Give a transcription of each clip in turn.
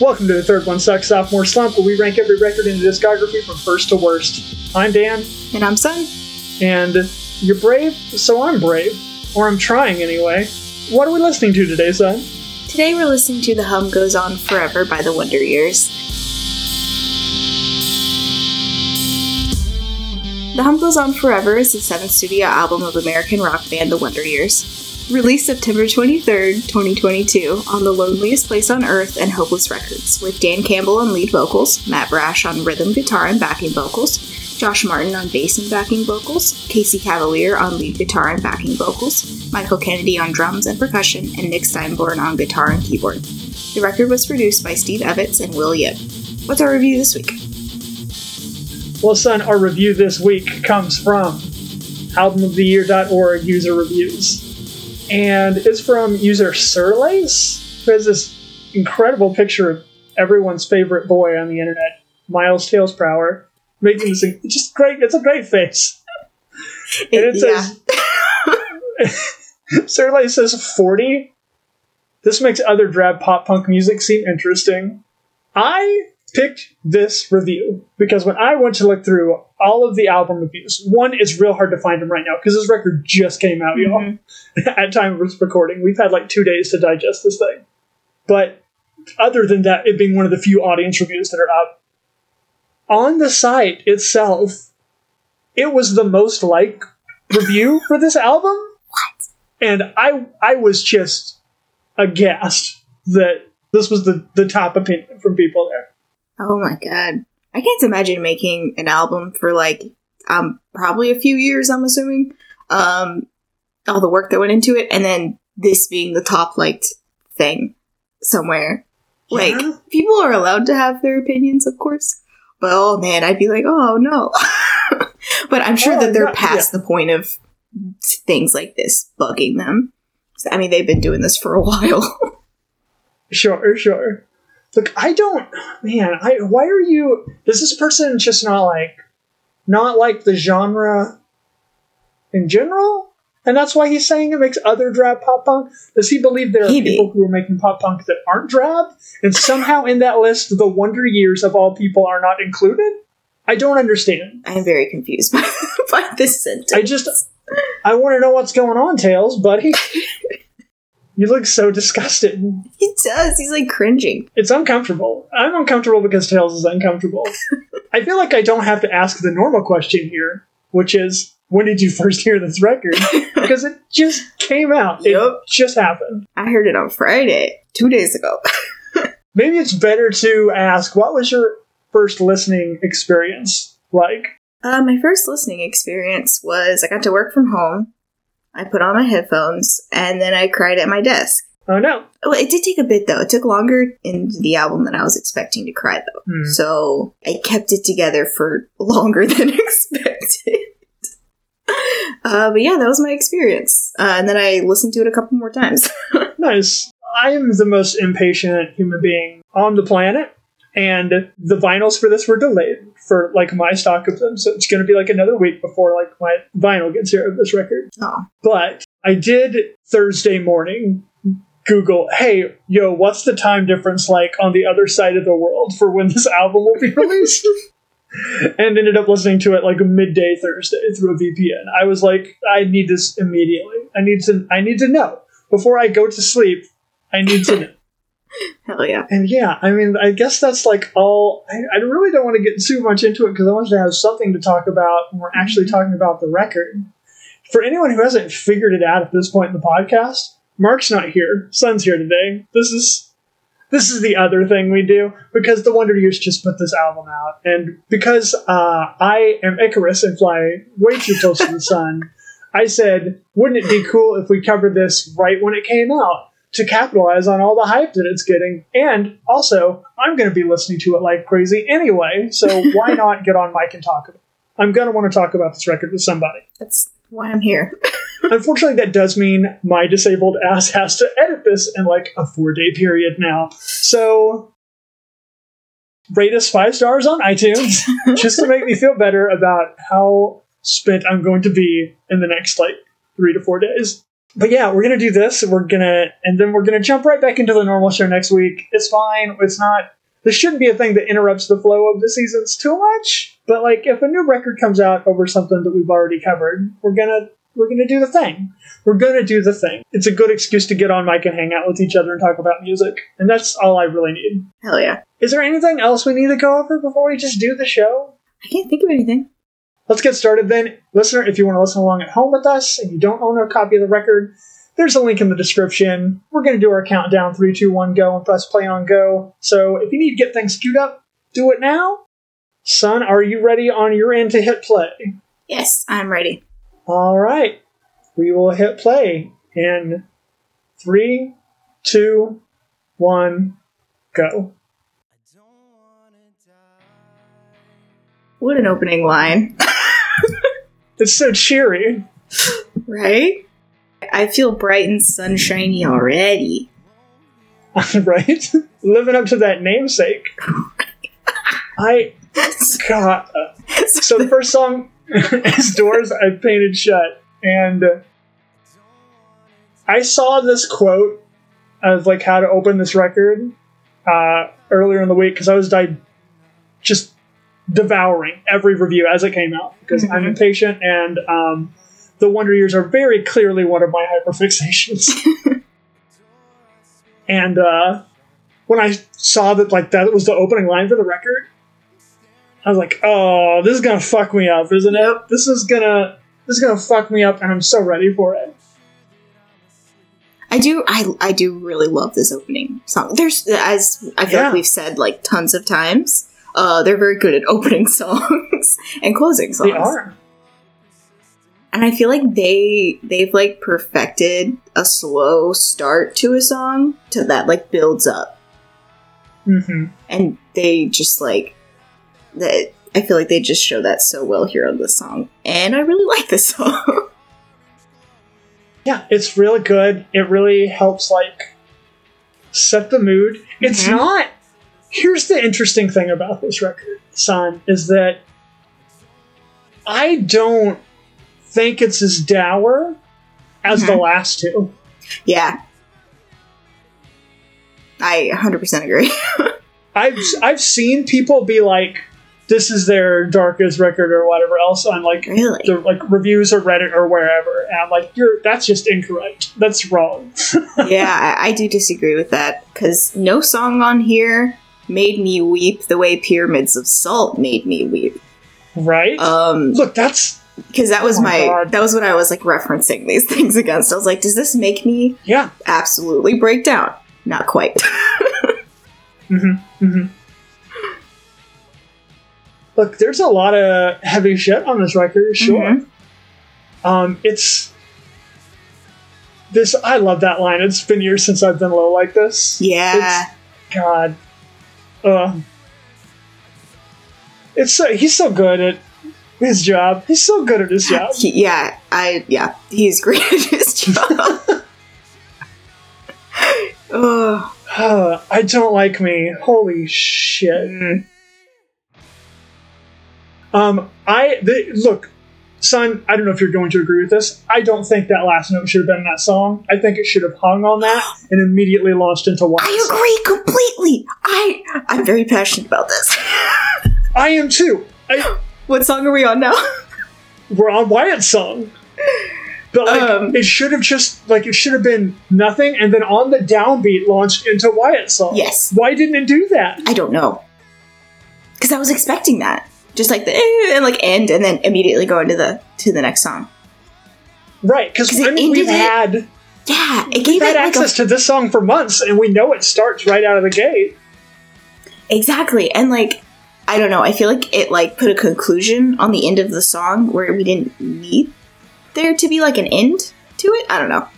Welcome to the Third One Sucks Sophomore Slump, where we rank every record in the discography from first to worst. I'm Dan, And I'm Sun. and you're brave, so I'm brave. Or I'm trying anyway. What are we listening to today, Sun? Today we're listening to The Hum Goes On Forever by the Wonder Years. The Hum Goes On Forever is the seventh studio album of American rock band The Wonder Years. Released September 23rd, 2022, on The Loneliest Place on Earth and Hopeless Records, with Dan Campbell on lead vocals, Matt Brasch on rhythm guitar and backing vocals, Josh Martin on bass and backing vocals, Casey Cavaliere on lead guitar and backing vocals, Michael Kennedy on drums and percussion, and Nick Steinborn on guitar and keyboard. The record was produced by Steve Evans and Will Yip. What's our review this week? Well, Sun, our review this week comes from albumoftheyear.org user reviews. And it's from user Surlace, who has this incredible picture of everyone's favorite boy on the internet, Miles Tails Prower, making this just great. It's a great face. And it says, Surlace says 40. This makes other drab pop punk music seem interesting. I picked this review because when I went to look through all of the album reviews, one, it's real hard to find them right now because this record just came out, y'all. Mhm. At time of this recording, we've had like two days to digest this thing. But other than that, it being one of the few audience reviews that are up, on the site itself, it was the most like review for this album. What? And I I was just aghast that this was the, the top opinion from people there. Oh my god. I can't imagine making an album for like um probably a few years, I'm assuming. Um all the work that went into it and then this being the top liked thing somewhere. Like people are allowed to have their opinions, of course. But oh man, I'd be like, "Oh no." but I'm sure Oh, that they're yeah, past the point of things like this bugging them. I mean, they've been doing this for a while. Sure, sure. Look, I don't, man. I why are you? Does this person just not like, not like the genre in general? And that's why he's saying it makes other drab pop punk. Does he believe there are Maybe. people who are making pop punk that aren't drab, and somehow in that list, the Wonder Years of all people are not included? I don't understand. I am very confused by, by this sentence. I just, I want to know what's going on, Tails, buddy. you look so disgusted. He does. He's like cringing. It's uncomfortable. I'm uncomfortable because Tails is uncomfortable. I feel like I don't have to ask the normal question here, which is when did you first hear this record? Because it just came out. It just happened. I heard it on Friday, two days ago. Maybe it's better to ask what was your first listening experience like? Uh, my first listening experience was I got to work from home. I put on my headphones and then I cried at my desk. Oh no. Well, it did take a bit though. It took longer in the album than I was expecting to cry though. Hmm. So I kept it together for longer than expected. Uh, but yeah, that was my experience. Uh, and then I listened to it a couple more times. Nice. I am the most impatient human being on the planet, and the vinyls for this were delayed for like my stock of them. So it's going to be like another week before like my vinyl gets here of this record. oh, But I did Thursday morning Google, hey, yo, what's the time difference like on the other side of the world for when this album will be released? and ended up listening to it like midday Thursday through a VPN. I was like, I need this immediately. I need to I need to know. Before I go to sleep, I need to know. Hell yeah. And yeah, I mean, I guess that's like all. I, I really don't want to get too much into it because I want to have something to talk about when we're actually talking about the record. For anyone who hasn't figured it out at this point in the podcast, Mark's not here. Sun's here today. This is this is the other thing we do because the Wonder Years just put this album out, and because uh, I am Icarus and fly way too close to the sun, I said, wouldn't it be cool if we covered this right when it came out? To capitalize on all the hype that it's getting. And also, I'm going to be listening to it like crazy anyway, so why not get on mic and talk about it? I'm going to want to talk about this record with somebody. That's why I'm here. Unfortunately, that does mean my disabled ass has to edit this in like a four day period now. So, rate us five stars on iTunes just to make me feel better about how spent I'm going to be in the next like three to four days. But yeah, we're gonna do this. We're gonna, and then we're gonna jump right back into the normal show next week. It's fine. It's not. This shouldn't be a thing that interrupts the flow of the seasons too much. But like, if a new record comes out over something that we've already covered, we're gonna we're gonna do the thing. We're gonna do the thing. It's a good excuse to get on mic and hang out with each other and talk about music, and that's all I really need. Hell yeah. Is there anything else we need to go over before we just do the show? I can't think of anything. Let's get started then. Listener, if you want to listen along at home with us and you don't own a copy of the record, there's a link in the description. We're going to do our countdown 3, 2, 1, go, and press play on go. So if you need to get things queued up, do it now. Sun, are you ready on your end to hit play? Yes, I'm ready. All right. We will hit play in 3, 2, 1, go. What an opening line. It's so cheery. right? I feel bright and sunshiny already. right? Living up to that namesake. I God. So the first song is "Doors I Painted Shut," and I saw this quote of like how to open this record uh, earlier in the week because I was di- just devouring every review as it came out because I'm Mhm. impatient and um, the Wonder Years are very clearly one of my hyperfixations. and uh, when I saw that like that was the opening line for the record, I was like, "Oh, this is gonna fuck me up, isn't it? This is gonna this is gonna fuck me up, and I'm so ready for it." I do I I do really love this opening song. There's as I feel Yeah. like we've said like tons of times. Uh, they're very good at opening songs and closing songs. They are. And I feel like they they've like perfected a slow start to a song to that like builds up. hmm And they just like that I feel like they just show that so well here on this song. And I really like this song. Yeah, it's really good. It really helps like set the mood. It's Mhm. not. Here's the interesting thing about this record, Sun, is that I don't think it's as dour as the Mhm. last two. yeah. I 100% agree. I've I've seen people be like, "This is their darkest record" or whatever else on like really? the like reviews or Reddit or wherever, and I'm like, "You're that's just incorrect. That's wrong." yeah, I, I do disagree with that because no song on here made me weep the way Pyramids of Salt made me weep. right? Um, Look, that's because that was Oh my my God. that was what I was like referencing these things against. I was like, does this make me yeah. absolutely break down? Not quite. Mm-hmm. Mm-hmm. Look, there's a lot of heavy shit on this record, sure. Mhm. Um, it's this. I love that line. It's been years since I've been low like this. yeah, God, uh, it's so he's so good at his job. He's so good at his job. He- yeah, I yeah, he's great at his job. oh, Uh, I don't like me. Holy shit. mm, Um, I the, look, Sun. I don't know if you're going to agree with this. I don't think that last note should have been in that song. I think it should have hung on that and immediately launched into one. I agree completely. I I'm very passionate about this. I am too. I, what song are we on now? we're on Wyatt's song, but like Um. it should have just like it should have been nothing, and then on the downbeat launched into Wyatt's song. yes, Why didn't it do that? I don't know. Because I was expecting that. Just like the and like end and then immediately go into the to the next song. Right, because I mean we've it- had Yeah, it gave had it like access a, to this song for months, and we know it starts right out of the gate. exactly and like I don't know. I feel like it like put a conclusion on the end of the song where we didn't need there to be like an end to it. I don't know.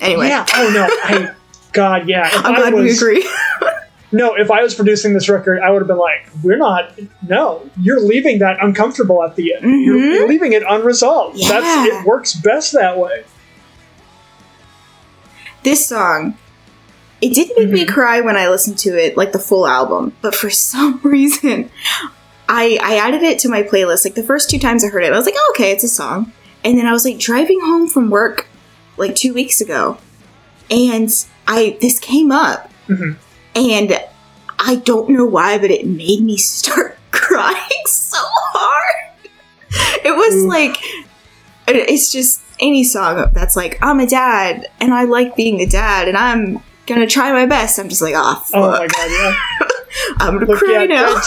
Anyway, Yeah. Oh no. I. God. Yeah. If I'm I glad we agree. No, if I was producing this record, I would have been like, "We're not. No, you're leaving that uncomfortable at the end. You're, Mhm. you're leaving it unresolved. That's it. Works best that way." this song it did make me Mhm. cry when i listened to it like the full album but for some reason i i added it to my playlist like the first two times i heard it i was like oh, okay it's a song and then i was like driving home from work like two weeks ago, and I this came up, Mhm. And I don't know why, but it made me start crying so hard. It was Oof. like it's just any song that's like I'm a dad and I like being a dad and I'm gonna try my best. I'm just like, oh, fuck. Oh my god, yeah. I'm gonna Look, cry yeah, now.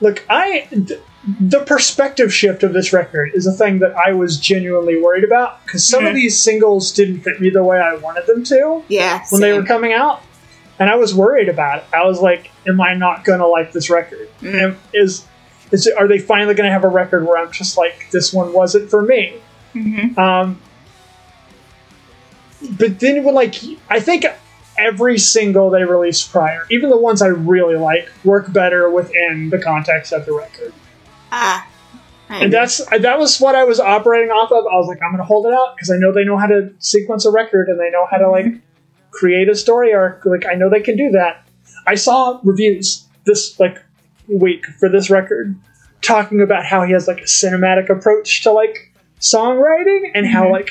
Look, I th- the perspective shift of this record is a thing that I was genuinely worried about because some of Mhm. these singles didn't fit me the way I wanted them to Yeah, when they were coming out, and I was worried about it. I was like, "Am I not gonna like this record? Mm. Is is it, are they finally gonna have a record where I'm just like, this one wasn't for me?" Mhm. Um, but then when like I think every single they released prior, even the ones I really like, work better within the context of the record. Ah, And that's that was what I was operating off of. I was like, I'm gonna hold it out because I know they know how to sequence a record and they know how to like create a story arc. Like I know they can do that. I saw reviews this like week for this record talking about how he has like a cinematic approach to like songwriting and how Mhm. like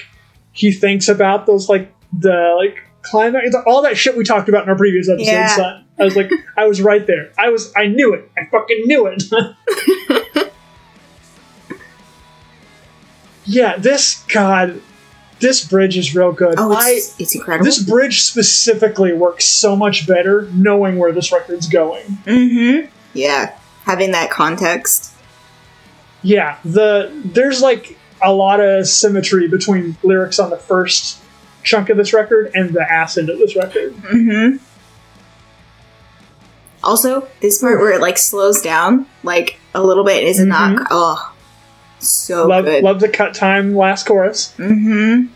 he thinks about those like the like climax all that shit we talked about in our previous episode Yeah. Sun. I was like I was right there. I was I knew it. I fucking knew it. yeah, this god this bridge is real good. oh, I it's, it's incredible. this bridge specifically works so much better knowing where this record's going. mm-hmm. Yeah, having that context. Yeah, the there's like a lot of symmetry between lyrics on the first chunk of this record and the ass end of this record. Mm-hmm. Also, this part where it like slows down like a little bit is not Mhm. oh so love good. love the cut time last chorus. Mm-hmm.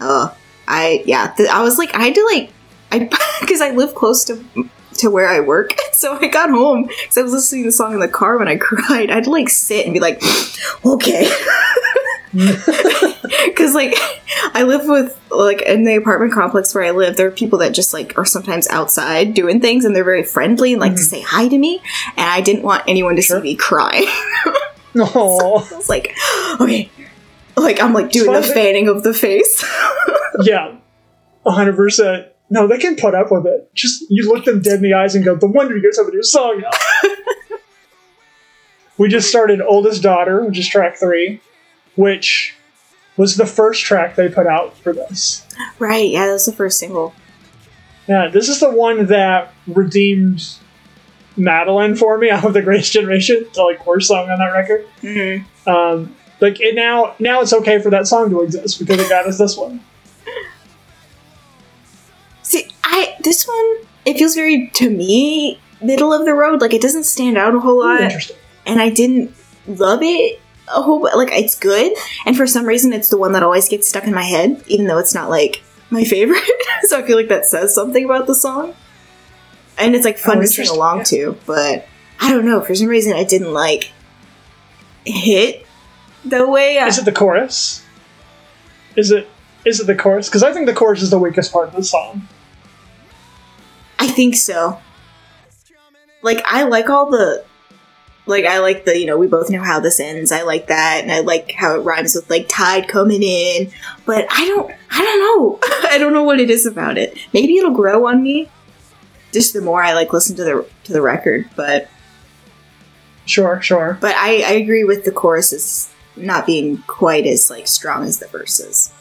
Oh, I yeah. Th- I was like, I had to like, I because I live close to to where I work, so I got home because I was listening to the song in the car when I cried. I had to like sit and be like, okay, because like I live with like in the apartment complex where I live. There are people that just like are sometimes outside doing things, and they're very friendly and like to Mhm. say hi to me. And I didn't want anyone to Sure. see me cry. I was like, okay. Like I'm like doing fun the fanning of the face. yeah, hundred percent. No, they can put up with it. Just you look them dead in the eyes and go, "The wonder you guys have a new song out." we just started "Oldest Daughter," which is track three, which was the first track they put out for this. right, yeah, that was the first single. Yeah, this is the one that redeemed Madelyn for me out of the Greatest Generation, the like worst song on that record. Mm-hmm. Um, like it now, now it's okay for that song to exist because it got us this one. See, I this one it feels very to me middle of the road. Like it doesn't stand out a whole lot, Interesting. and I didn't love it a whole. Like it's good, and for some reason it's the one that always gets stuck in my head, even though it's not like my favorite. so I feel like that says something about the song, and it's like fun Oh, to sing along yeah. to. But I don't know for some reason I didn't like hit the way I. Is it the chorus? Is it is it the chorus? Because I think the chorus is the weakest part of the song. I think so. Like I like all the like I like the, you know, we both know how this ends. I like that and I like how it rhymes with like tide coming in. But I don't I don't know. I don't know what it is about it. Maybe it'll grow on me. Just the more I like listen to the to the record, but Sure, sure. but I, I agree with the choruses not being quite as like strong as the verses.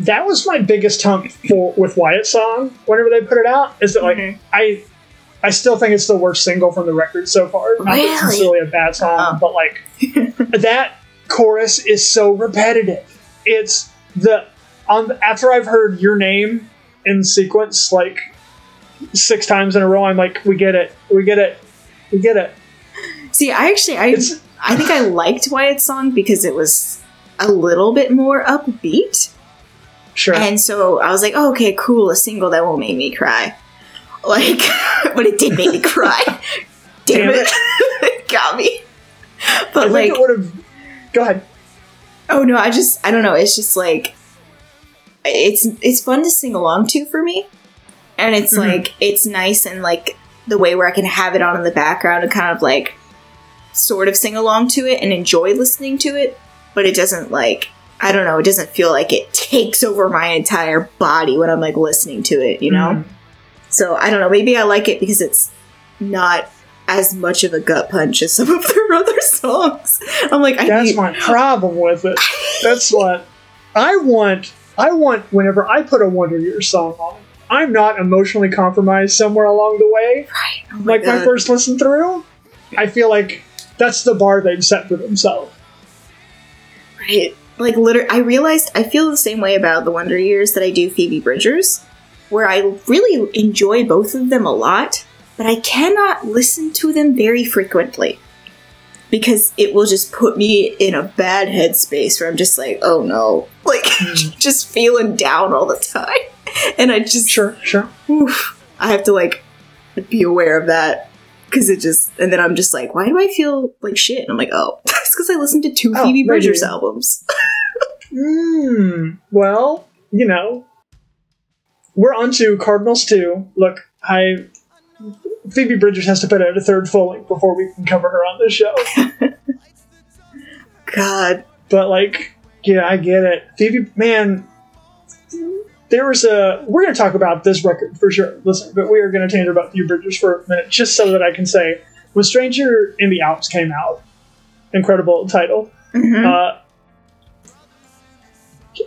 That was my biggest hump for with Wyatt song. Whenever they put it out, is that like Mhm. I I still think it's the worst single from the record so far. Not that it's Really? necessarily a bad song, Oh. but like that chorus is so repetitive. It's the on after I've heard your name in sequence like six times in a row. I'm like, we get it, we get it, we get it. See, I actually I It's I think I liked Wyatt's song because it was a little bit more upbeat. sure. And so I was like, oh, okay, cool, a single that won't make me cry. Like, but it did make me cry. Damn, Damn it. it got me. But think like, it would have. Go ahead. oh no, I just, I don't know. It's just like, it's it's fun to sing along to for me, and it's Mhm. like it's nice and like the way where I can have it on in the background and kind of like sort of sing along to it and enjoy listening to it, but it doesn't like I don't know, it doesn't feel like it takes over my entire body when I'm like listening to it, you know? Mhm. So I don't know, maybe I like it because it's not as much of a gut punch as some of their other songs. I'm like, I That's need, my problem with it. That's what I want. I want whenever I put a Wonder Years song on, I'm not emotionally compromised somewhere along the way. oh my Like my first listen through, I feel like that's the bar they've set for themselves. Right. Like literally, I realized I feel the same way about the Wonder Years that I do Phoebe Bridgers, where I really enjoy both of them a lot, but I cannot listen to them very frequently because it will just put me in a bad headspace where I'm just like, oh no, like mm. just feeling down all the time, and I just Sure, sure. oof, I have to like be aware of that. Cause it just, and then I'm just like, why do I feel like shit? And I'm like, oh, it's because I listened to two Oh, Phoebe maybe. Bridgers albums. Hmm. Well, you know, we're on to Cardinals too. Look, I Phoebe Bridgers has to put out a third full length before we can cover her on this show. God, But like, yeah, I get it. Phoebe, man, there was a. We're going to talk about this record for sure. Listen, but we are going to tangent about Phoebe Bridgers for a minute, just so that I can say when Stranger in the Alps came out, incredible title. Mhm. Uh,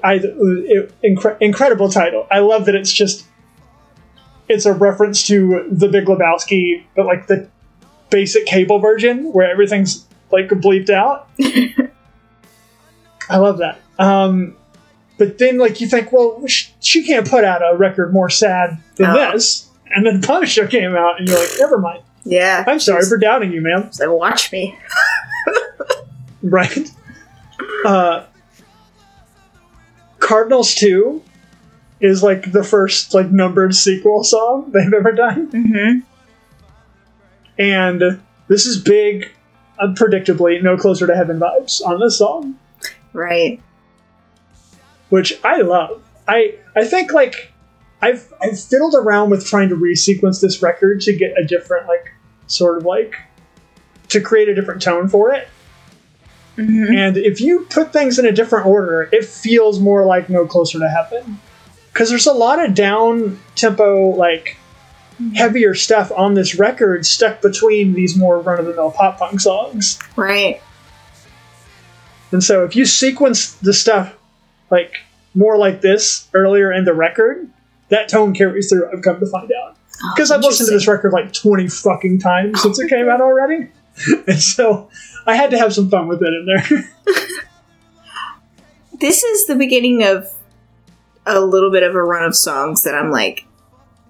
I it, incre- incredible title. I love that it's just it's a reference to the Big Lebowski, but like the basic cable version where everything's like bleeped out. I love that. Um, but then like you think, well, sh- she can't put out a record more sad than No. this. And then Punisher came out, and you're like, never mind. yeah. I'm sorry for doubting you, ma'am. So watch me. right? Uh, Cardinals Two is like the first like numbered sequel song they've ever done, Mm-hmm. and this is big, unpredictably no closer to heaven vibes on this song, Right. Which I love. I I think like I've I've fiddled around with trying to resequence this record to get a different like sort of like to create a different tone for it. Mm-hmm. And if you put things in a different order, it feels more like No Closer to Heaven. Because there's a lot of down tempo, like heavier stuff on this record stuck between these more run of the mill pop punk songs. Right. And so if you sequence the stuff like more like this earlier in the record, that tone carries through, I've come to find out. Oh, Because I've listened to this record like 20 fucking times since it came out already. and so I had to have some fun with it in there. This is the beginning of a little bit of a run of songs that I'm like,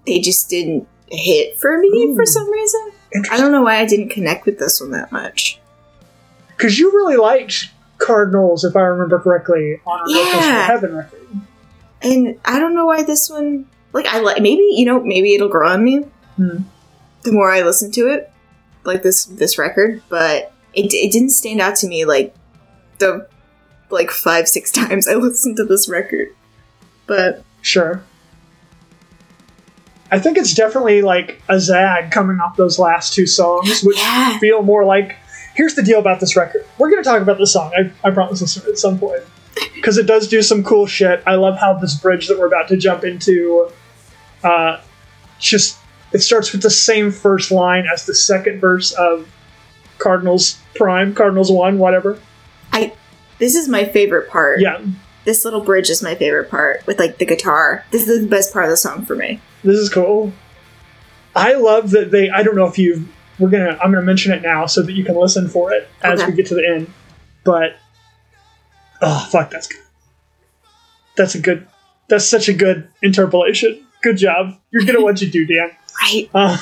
they just didn't hit for me Ooh. for some reason. I don't know why I didn't connect with this one that much. Because you really liked Cardinals, if I remember correctly, on our No Closer to Yeah. Heaven record. And I don't know why this one, like, I like, maybe, you know, maybe it'll grow on me Hmm. the more I listen to it, like this, this record, but it, it didn't stand out to me like the, like, five, six times I listened to this record. But, Sure. I think it's definitely like a zag coming off those last two songs, which Yeah. feel more like. Here's the deal about this record. We're going to talk about this song. I, I promise this at some point. Because it does do some cool shit. I love how this bridge that we're about to jump into uh, just. It starts with the same first line as the second verse of Cardinals Prime, Cardinals 1, whatever. I, this is my favorite part. Yeah, This little bridge is my favorite part with like the guitar. This is the best part of the song for me. This is cool. I love that they. I don't know if you. We're gonna. I'm gonna mention it now so that you can listen for it as Okay. we get to the end. But oh fuck, that's good. That's a good. That's such a good interpolation. Good job. You're good at what you do, Dan. Right. Uh,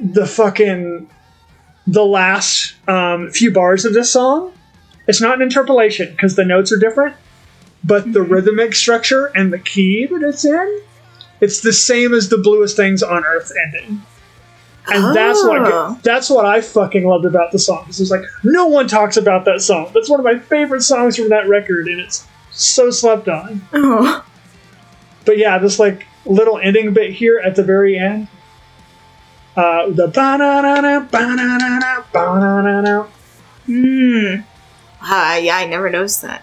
the fucking the last um, few bars of this song. It's not an interpolation because the notes are different, but the rhythmic structure and the key that it's in, it's the same as the bluest things on earth ending. And that's Oh. what that's what I fucking loved about the song. It's like no one talks about that song. That's one of my favorite songs from that record, and it's so slept on. Oh. But yeah, this like little ending bit here at the very end. Uh, the ba-na-na-na, ba-na-na-na, ba-na-na-na. Hmm. Uh, yeah, I never noticed that.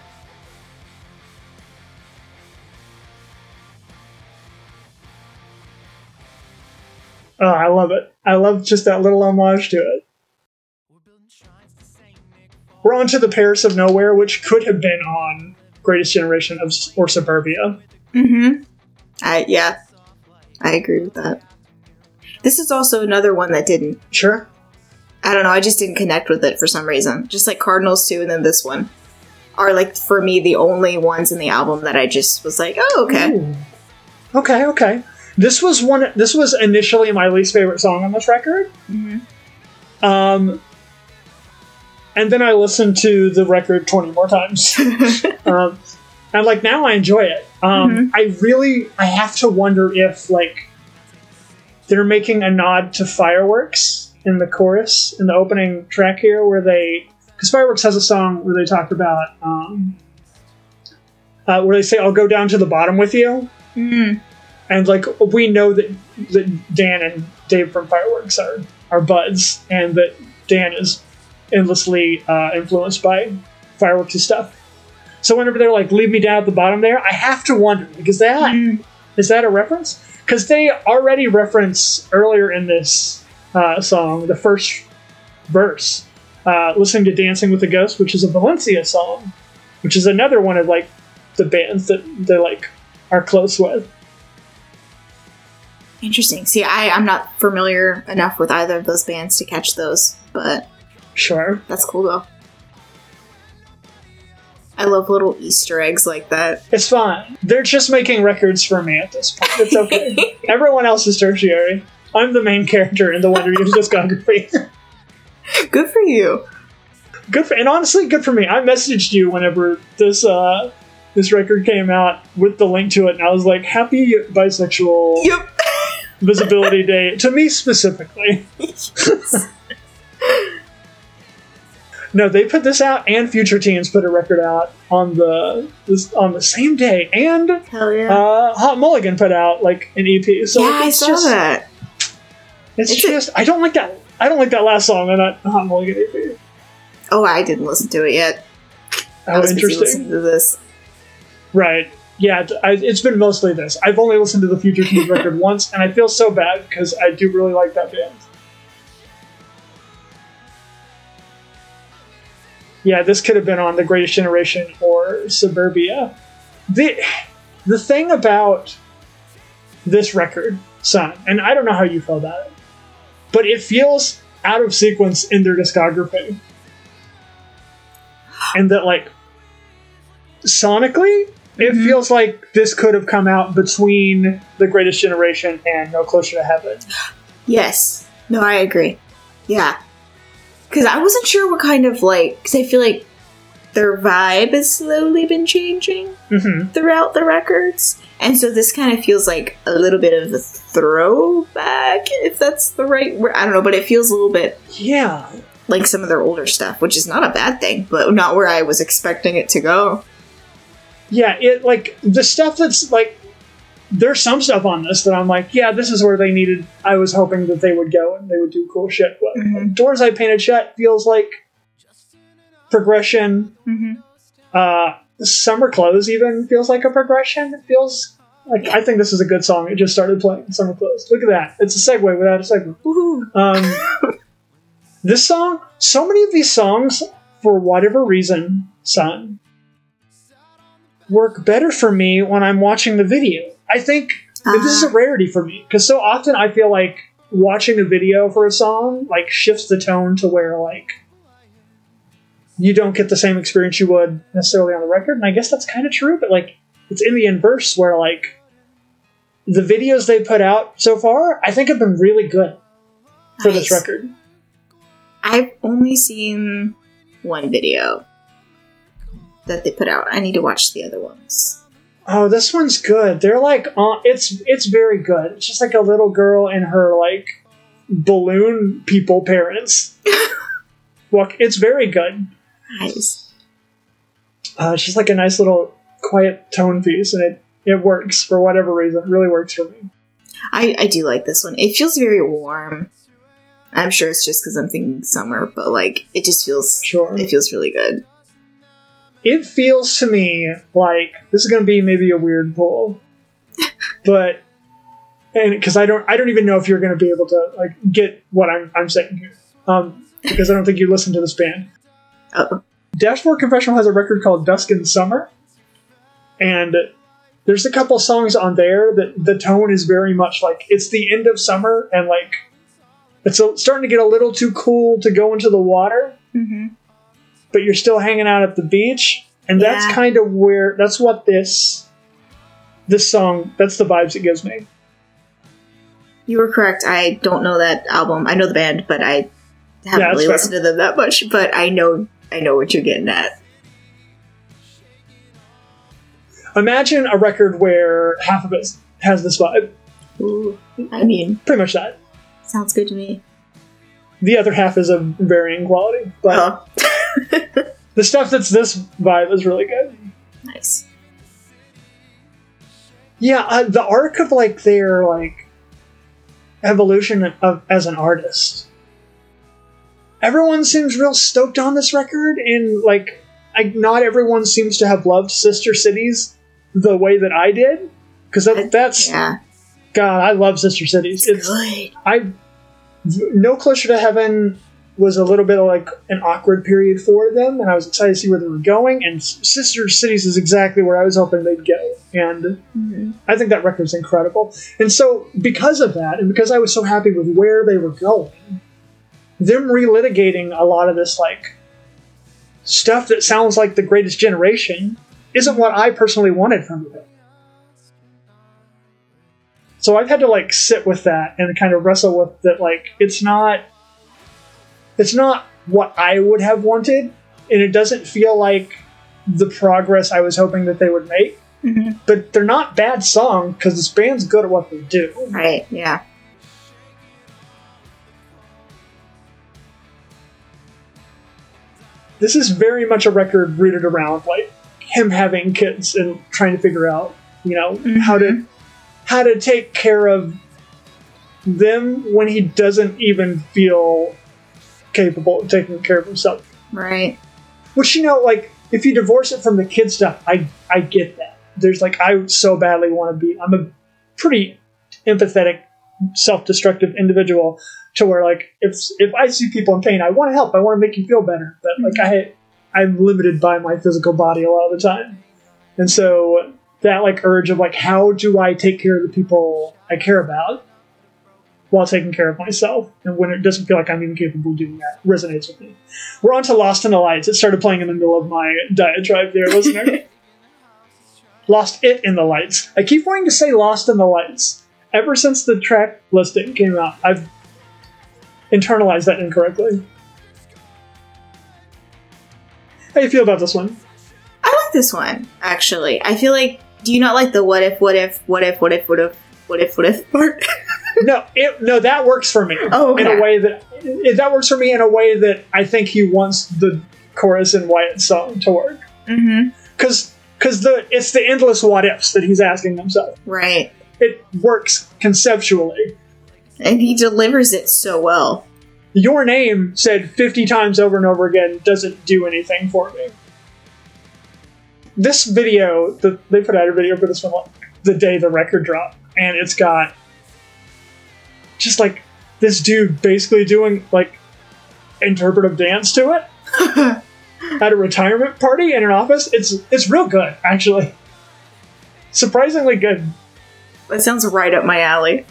Oh, I love it. I love just that little homage to it. We're on to the Paris of Nowhere, which could have been on Greatest Generation of or Suburbia. Mm-hmm. I yeah, I agree with that. This is also another one that didn't. Sure. I don't know. I just didn't connect with it for some reason. Just like Cardinals two, and then this one are like for me the only ones in the album that I just was like, oh okay. Ooh. Okay, okay. This was one. This was initially my least favorite song on this record. Mm-hmm. Um, and then I listened to the record twenty more times. um, and like now I enjoy it. Um, Mhm. I really I have to wonder if like they're making a nod to fireworks in the chorus in the opening track here, where they because fireworks has a song where they talk about um, uh, where they say I'll go down to the bottom with you, Mm. And like we know that that Dan and Dave from Fireworks are are buds, and that Dan is endlessly uh, influenced by Fireworks' and stuff. So whenever they're like, "Leave me down at the bottom," there, I have to wonder because that Mm. is that a reference? Because they already reference earlier in this uh, song the first verse, uh, listening to "Dancing with the Ghost," which is a Valencia song, which is another one of like the bands that they like are close with. Interesting. See, I I'm not familiar enough with either of those bands to catch those, but Sure. that's cool though. I love little Easter eggs like that. It's fine. They're just making records for me at this point. It's okay. Everyone else is tertiary. I'm the main character in the Wonder Years discography. Good for you. good for, and honestly, good for me. I messaged you whenever this uh, this record came out with the link to it, and I was like, "Happy Bisexual Yep. Visibility Day" to me specifically. No, they put this out, and Future Teens put a record out on the this, on the same day, and yeah. uh, Hot Mulligan put out like an EP. So yeah, I it's saw just, that. It's, It's just I don't like that. I don't like that last song on that Hot Mulligan EP. Oh, I didn't listen to it yet. I Oh, was busy interesting. listening to this. Right. Yeah, I, it's been mostly this. I've only listened to the Future Teens record once, and I feel so bad because I do really like that band. Yeah, this could have been on The Greatest Generation or Suburbia. The, the thing about this record, Sun, and I don't know how you feel about it, but it feels out of sequence in their discography. And that, like, sonically, it Mhm. feels like this could have come out between The Greatest Generation and No Closer to Heaven. Yes. No, I agree. Yeah. Because I wasn't sure what kind of like. Because I feel like their vibe has slowly been changing hmm throughout the records. And so this kind of feels like a little bit of a throwback, if that's the right word. I don't know, but it feels a little bit Yeah. like some of their older stuff, which is not a bad thing, but not where I was expecting it to go. Yeah, it like the stuff that's like there's some stuff on this that I'm like, yeah, this is where they needed I was hoping that they would go and they would do cool shit with. Mhm. Doors I Painted Shut feels like progression. Mm-hmm. Uh Summer Clothes even feels like a progression. It feels like I think this is a good song. It just started playing Summer Clothes. Look at that. It's a segue without a segue. Um, this song, so many of these songs, for whatever reason, Sun, work better for me when I'm watching the video. I think that this is a ah. rarity for me because so often I feel like watching a video for a song like shifts the tone to where like you don't get the same experience you would necessarily on the record, and I guess that's kind of true. But like, it's in the inverse where like the videos they put out so far, I think have been really good for this record. I've only seen one video that they put out. I need to watch the other ones. Oh, this one's good. They're like, uh, it's it's very good. It's just like a little girl and her like balloon people parents. Walk. It's very good. Nice. Uh, it's just like a nice little quiet tone piece, and it it works for whatever reason. It really works for me. I, I do like this one. It feels very warm. I'm sure it's just because I'm thinking summer, but like it just feels Sure. it feels really good. It feels to me like this is going to be maybe a weird pull, but and because I don't I don't even know if you're going to be able to like get what I'm I'm saying here, um, because I don't think you listen to this band. Oh. Dashboard Confessional has a record called Dusk and Summer, and there's a couple songs on there that the tone is very much like it's the end of summer and like it's starting to get a little too cool to go into the water Mm-hmm. But you're still hanging out at the beach and Yeah. that's kind of where that's what this this song that's the vibes it gives me You were correct. I don't know that album. I know the band, but I haven't that's really fair. listened to them that much. But I know I know what you're getting at. imagine a record where half of it has this vibe Ooh, I mean, pretty much that sounds good to me. the other half is of varying quality but Oh, the stuff that's this vibe is really good nice. yeah uh, the arc of like their like evolution of as an artist everyone seems real stoked on this record and like I, not everyone seems to have loved sister cities the way that i did because that, that's Yeah, god i love sister cities it's it's good. i no closer to heaven was a little bit of like an awkward period for them and i was excited to see where they were going and sister cities is exactly where i was hoping they'd go and Mhm. I think that record's incredible. And so, because of that, and because I was so happy with where they were going, them relitigating a lot of this, like, stuff that sounds like the greatest generation isn't what I personally wanted from it. So I've had to, like, sit with that and kind of wrestle with that, like, it's not. It's not what I would have wanted, and it doesn't feel like the progress I was hoping that they would make Mhm. but they're not bad songs because this band's good at what they do. Right. Yeah. This is very much a record rooted around like him having kids and trying to figure out, you know, how to how to take care of them when he doesn't even feel capable of taking care of himself. Right. Which you know, like if you divorce it from the kid stuff, I I get that. There's like I so badly want to be. I'm a pretty empathetic, self-destructive individual to where like if if I see people in pain, I want to help. I want to make you feel better. But like mm-hmm. I I'm limited by my physical body a lot of the time, and so that like urge of like how do I take care of the people I care about while taking care of myself, and when it doesn't feel like I'm even capable of doing that resonates with me. We're on to Lost in the Lights. It started playing in the middle of my diatribe there, listener. Lost It in the Lights. I keep wanting to say Lost in the Lights. Ever since the track listing came out, I've internalized that incorrectly. How do you feel about this one? I like this one actually. I feel like. Do you not like the what if, what if, what if, what if, what if, what if, what if part? no, it, no, that works for me Oh, in a way that it, that works for me in a way that I think he wants the chorus in Wyatt's song to work mm-hmm. because because the it's the endless what ifs that he's asking himself. Right. It works conceptually. And he delivers it so well. Your name said 50 times over and over again doesn't do anything for me. This video, the, they put out a video for this one the day the record dropped, and it's got just like this dude basically doing like interpretive dance to it at a retirement party in an office. It's it's real good, actually. Surprisingly good. That sounds right up my alley.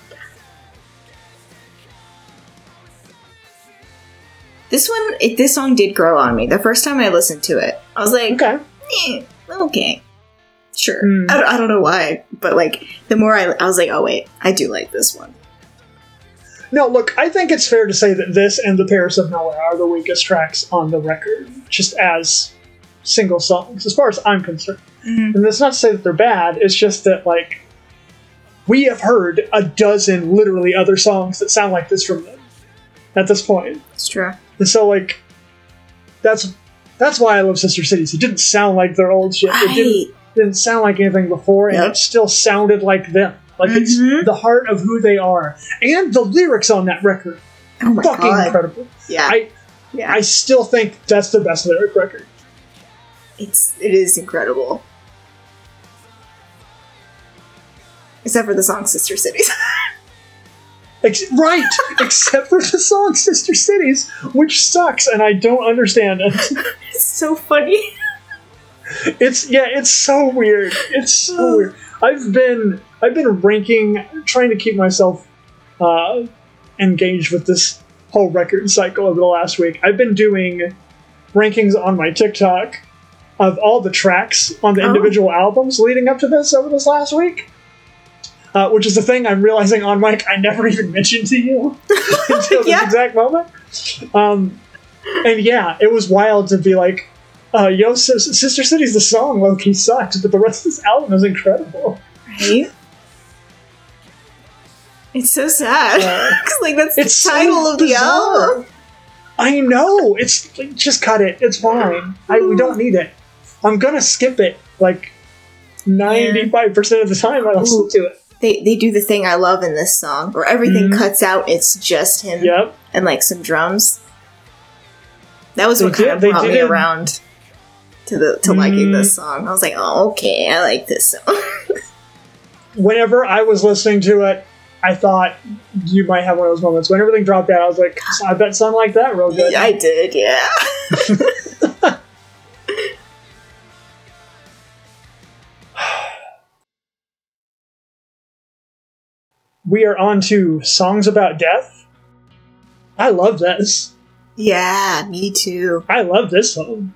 This one, it, this song did grow on me. The first time I listened to it, I was like, Okay. eh, okay, sure. Hmm. I, don't, I don't know why, but like the more I, I was like, oh wait, I do like this one. No, look, I think it's fair to say that this and The Paris of Nowhere are the weakest tracks on the record, just as single songs, as far as I'm concerned. Mhm. And that's not to say that they're bad, it's just that, like, we have heard a dozen, literally, other songs that sound like this from them at this point. It's true. And so, like, that's that's why I love Sister Cities. It didn't sound like their old shit. It didn't, didn't sound like anything before, and it still sounded like them. Like, it's mm-hmm. the heart of who they are. And the lyrics on that record Oh my fucking god. incredible. Yeah. I yeah. I still think that's the best lyric record. It's it is incredible. Except for the song Sister Cities. Ex- right, except for the song "Sister Cities," which sucks, and I don't understand it. it's so funny. It's yeah, it's so weird. It's so oh. weird. I've been I've been ranking, trying to keep myself uh, engaged with this whole record cycle over the last week. I've been doing rankings on my TikTok of all the tracks on the Oh. individual albums leading up to this over this last week. Uh, which is the thing I'm realizing on mic I never even mentioned to you until this exact moment. Um, and yeah, it was wild to be like, uh, yo, Sis- Sister Cities the song low key sucks, but the rest of this album is incredible. Right? It's so sad. Uh, 'Cause, like that's it's the so title of the bizarre. album. I know it's like, just cut it. It's fine. I, we don't need it. I'm gonna skip it like ninety five percent of the time. I listen to it. They they do the thing I love in this song, where everything Mhm. cuts out. It's just him Yep. and like some drums. That was They what kind did- of brought me around to the to liking Mm. this song. I was like, oh okay, I like this song. Whenever I was listening to it, I thought you might have one of those moments. When everything dropped out, I was like, I bet something like that real good. I did, yeah. We are on to songs about death. I love this. yeah, me too. I love this song.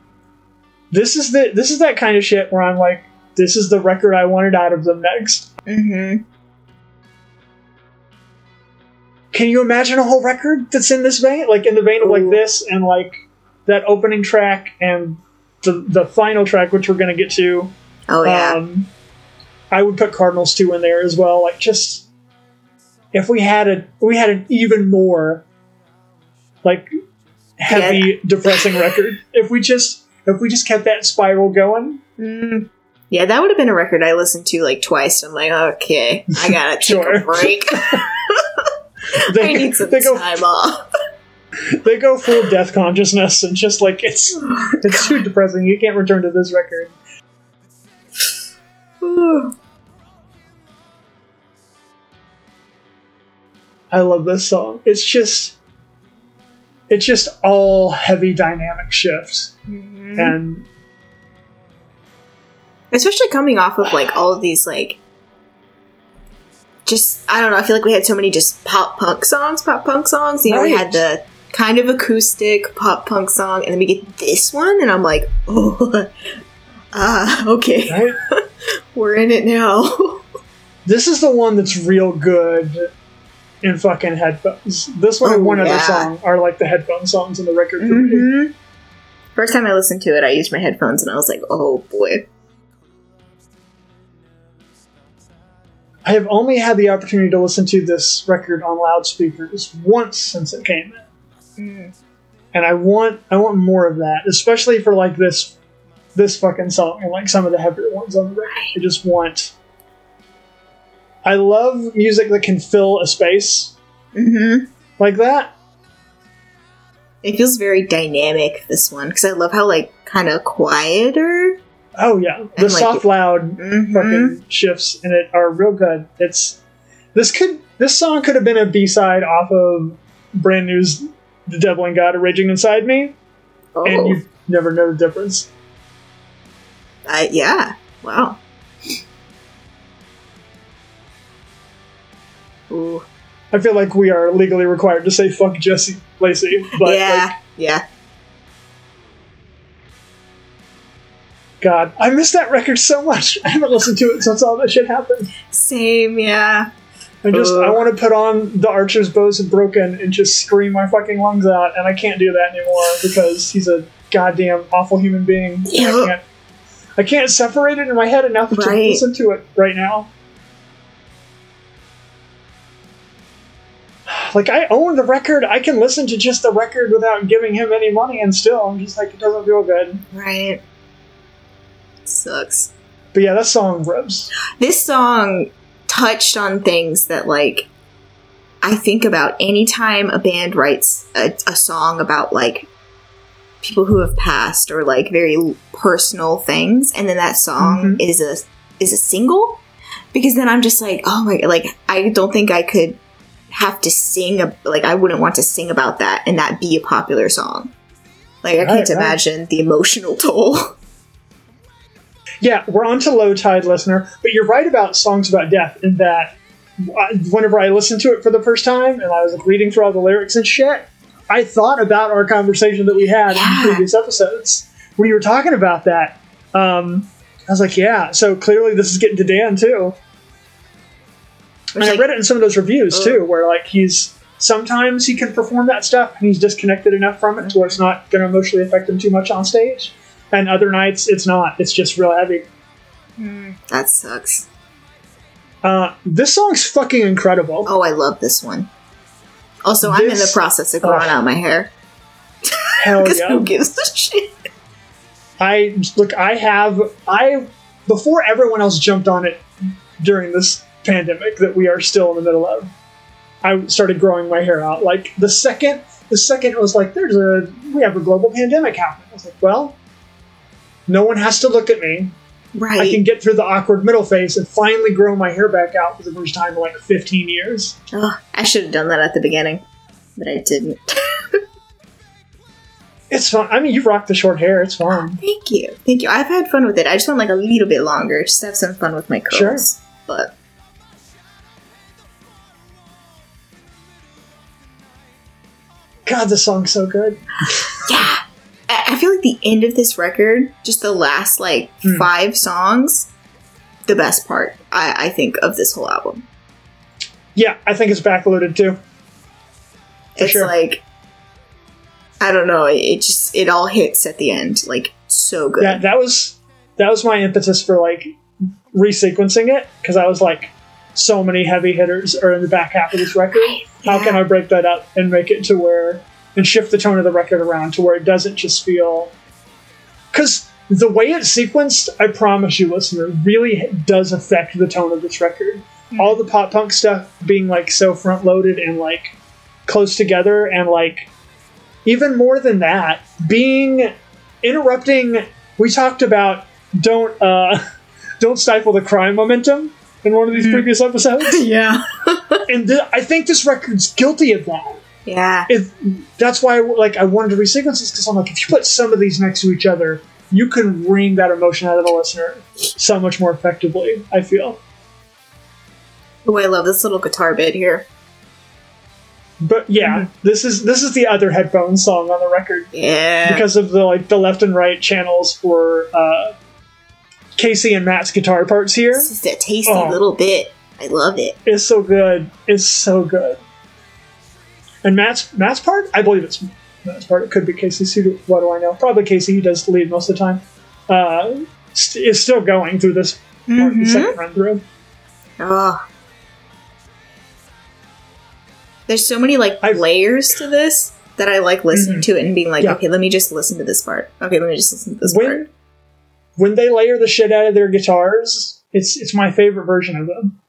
This is the this is that kind of shit where I'm like, this is the record I wanted out of them next. Mm-hmm. Can you imagine a whole record that's in this vein? Like in the vein of like this and like that opening track and the the final track, which we're gonna get to. Oh yeah. Um, I would put Cardinals two in there as well. Like just if we had a we had an even more like heavy depressing record. If we just if we just kept that spiral going, Mm. Yeah, that would have been a record I listened to like twice. I'm like, okay, I gotta take Sure. a break. they, I need some they go time off. they go full death consciousness and just like it's it's too depressing. You can't return to this record. I love this song. It's just it's just all heavy dynamic shifts Mhm. and Especially coming off of like all of these like just I don't know, I feel like we had so many just pop punk songs, pop punk songs. You know, we had the kind of acoustic pop punk song, and then we get this one, and I'm like, oh ah, okay. right? We're in it now. This is the one that's real good in fucking headphones. This one and one other yeah. song are like the headphone songs in the record for me. Mhm. First time I listened to it, I used my headphones and I was like, oh boy. I have only had the opportunity to listen to this record on loudspeakers once since it came in. and I want I want more of that, especially for like this this fucking song and like some of the heavier ones on the record. I just want. I love music that can fill a space Mm-hmm. like that. It feels very dynamic, this one, because I love how, like, kind of quieter. Oh yeah, the And, like, soft, loud Mm-hmm. fucking shifts in it are real good. It's this could this song could have been a B side off of Brand New's "The Devil and God Are Raging Inside Me," Oh, and you never know the difference. I, yeah. Wow. Ooh. I feel like we are legally required to say "fuck Jesse Lacey," but yeah. like, yeah. God, I miss that record so much. I haven't listened to it since all that shit happened. Same, yeah. I just Ugh. I want to put on the Archers' Bows Have Broken and just scream my fucking lungs out, and I can't do that anymore because he's a goddamn awful human being. and Yeah. I can't. I can't separate it in my head enough to listen to it right now. Like I own the record, I can listen to just the record without giving him any money, and still I'm just like it doesn't feel good. Right. Sucks. But yeah, that song rips. This song touched on things that, like, I think about anytime a band writes a, a song about, like, people who have passed or like very personal things, and then that song Mhm. is a is a single. Because then I'm just like, oh my, like I don't think I could have to sing a, like I wouldn't want to sing about that and that be a popular song. Like I Right, can't right. imagine the emotional toll. Yeah, we're on to low tide, listener. But you're right about songs about death in that uh, whenever I listened to it for the first time and I was like, reading through all the lyrics and shit, I thought about our conversation that we had Yeah. in previous episodes when you were talking about that. Um, I was like, yeah. So clearly, this is getting to Dan too. And I read it in some of those reviews Ugh. too, where like he's sometimes he can perform that stuff and he's disconnected enough from it to where it's not going to emotionally affect him too much on stage. And other nights it's not. It's just real heavy. that sucks. Uh, this song's fucking incredible. Oh, I love this one. Also, I'm in the process of growing Ugh. out my hair Hell yeah! who gives a shit? I look. I have. I before everyone else jumped on it during this pandemic that we are still in the middle of. I started growing my hair out. Like the second, the second it was like, "There's a we have a global pandemic happening." I was like, "Well, no one has to look at me. Right. I can get through the awkward middle phase and finally grow my hair back out for the first time in like 15 years." Ugh, I should have done that at the beginning, but I didn't. It's fun. I mean, you rock the short hair. It's fun. Thank you. Thank you. I've had fun with it. I just want like a little bit longer, just to have some fun with my curls. But God, the song's so good. yeah. I feel like the end of this record, just the last like Hmm. five songs, the best part, I, I think, of this whole album. Yeah, I think it's backloaded too. For it's sure. like I don't know, it, it just it all hits at the end, like so good. Yeah, that was that was my impetus for like resequencing it because I was like, so many heavy hitters are in the back half of this record. How can I break that up and make it to where and shift the tone of the record around to where it doesn't just feel because the way it's sequenced, I promise you, listener, really does affect the tone of this record. All the pop punk stuff being like so front loaded and like close together, and like even more than that, being interrupting. We talked about don't uh, don't stifle the crime momentum in one of these Mhm. previous episodes, yeah. and th- I think this record's guilty of that Yeah. if that's why like I wanted to resequence this because I'm like if you put some of these next to each other, you can wring that emotion out of the listener so much more effectively. I feel, Oh, I love this little guitar bit here. but yeah, this is this is the other headphones song on the record Yeah. because of the like the left and right channels for uh, Casey and Matt's guitar parts here. It's just a tasty Oh. little bit. I love it. It's so good. It's so good. And Matt's Matt's part, I believe it's Matt's part. It could be Casey's. What do I know? Probably Casey. He does lead most of the time. Uh, st- is still going through this part, the Mhm. second run through. Oh. There's so many like I've- layers to this that I like listening Mhm. to it and being like, Yeah. okay, let me just listen to this part. Okay, let me just listen to this When part. When they layer the shit out of their guitars, it's it's my favorite version of them.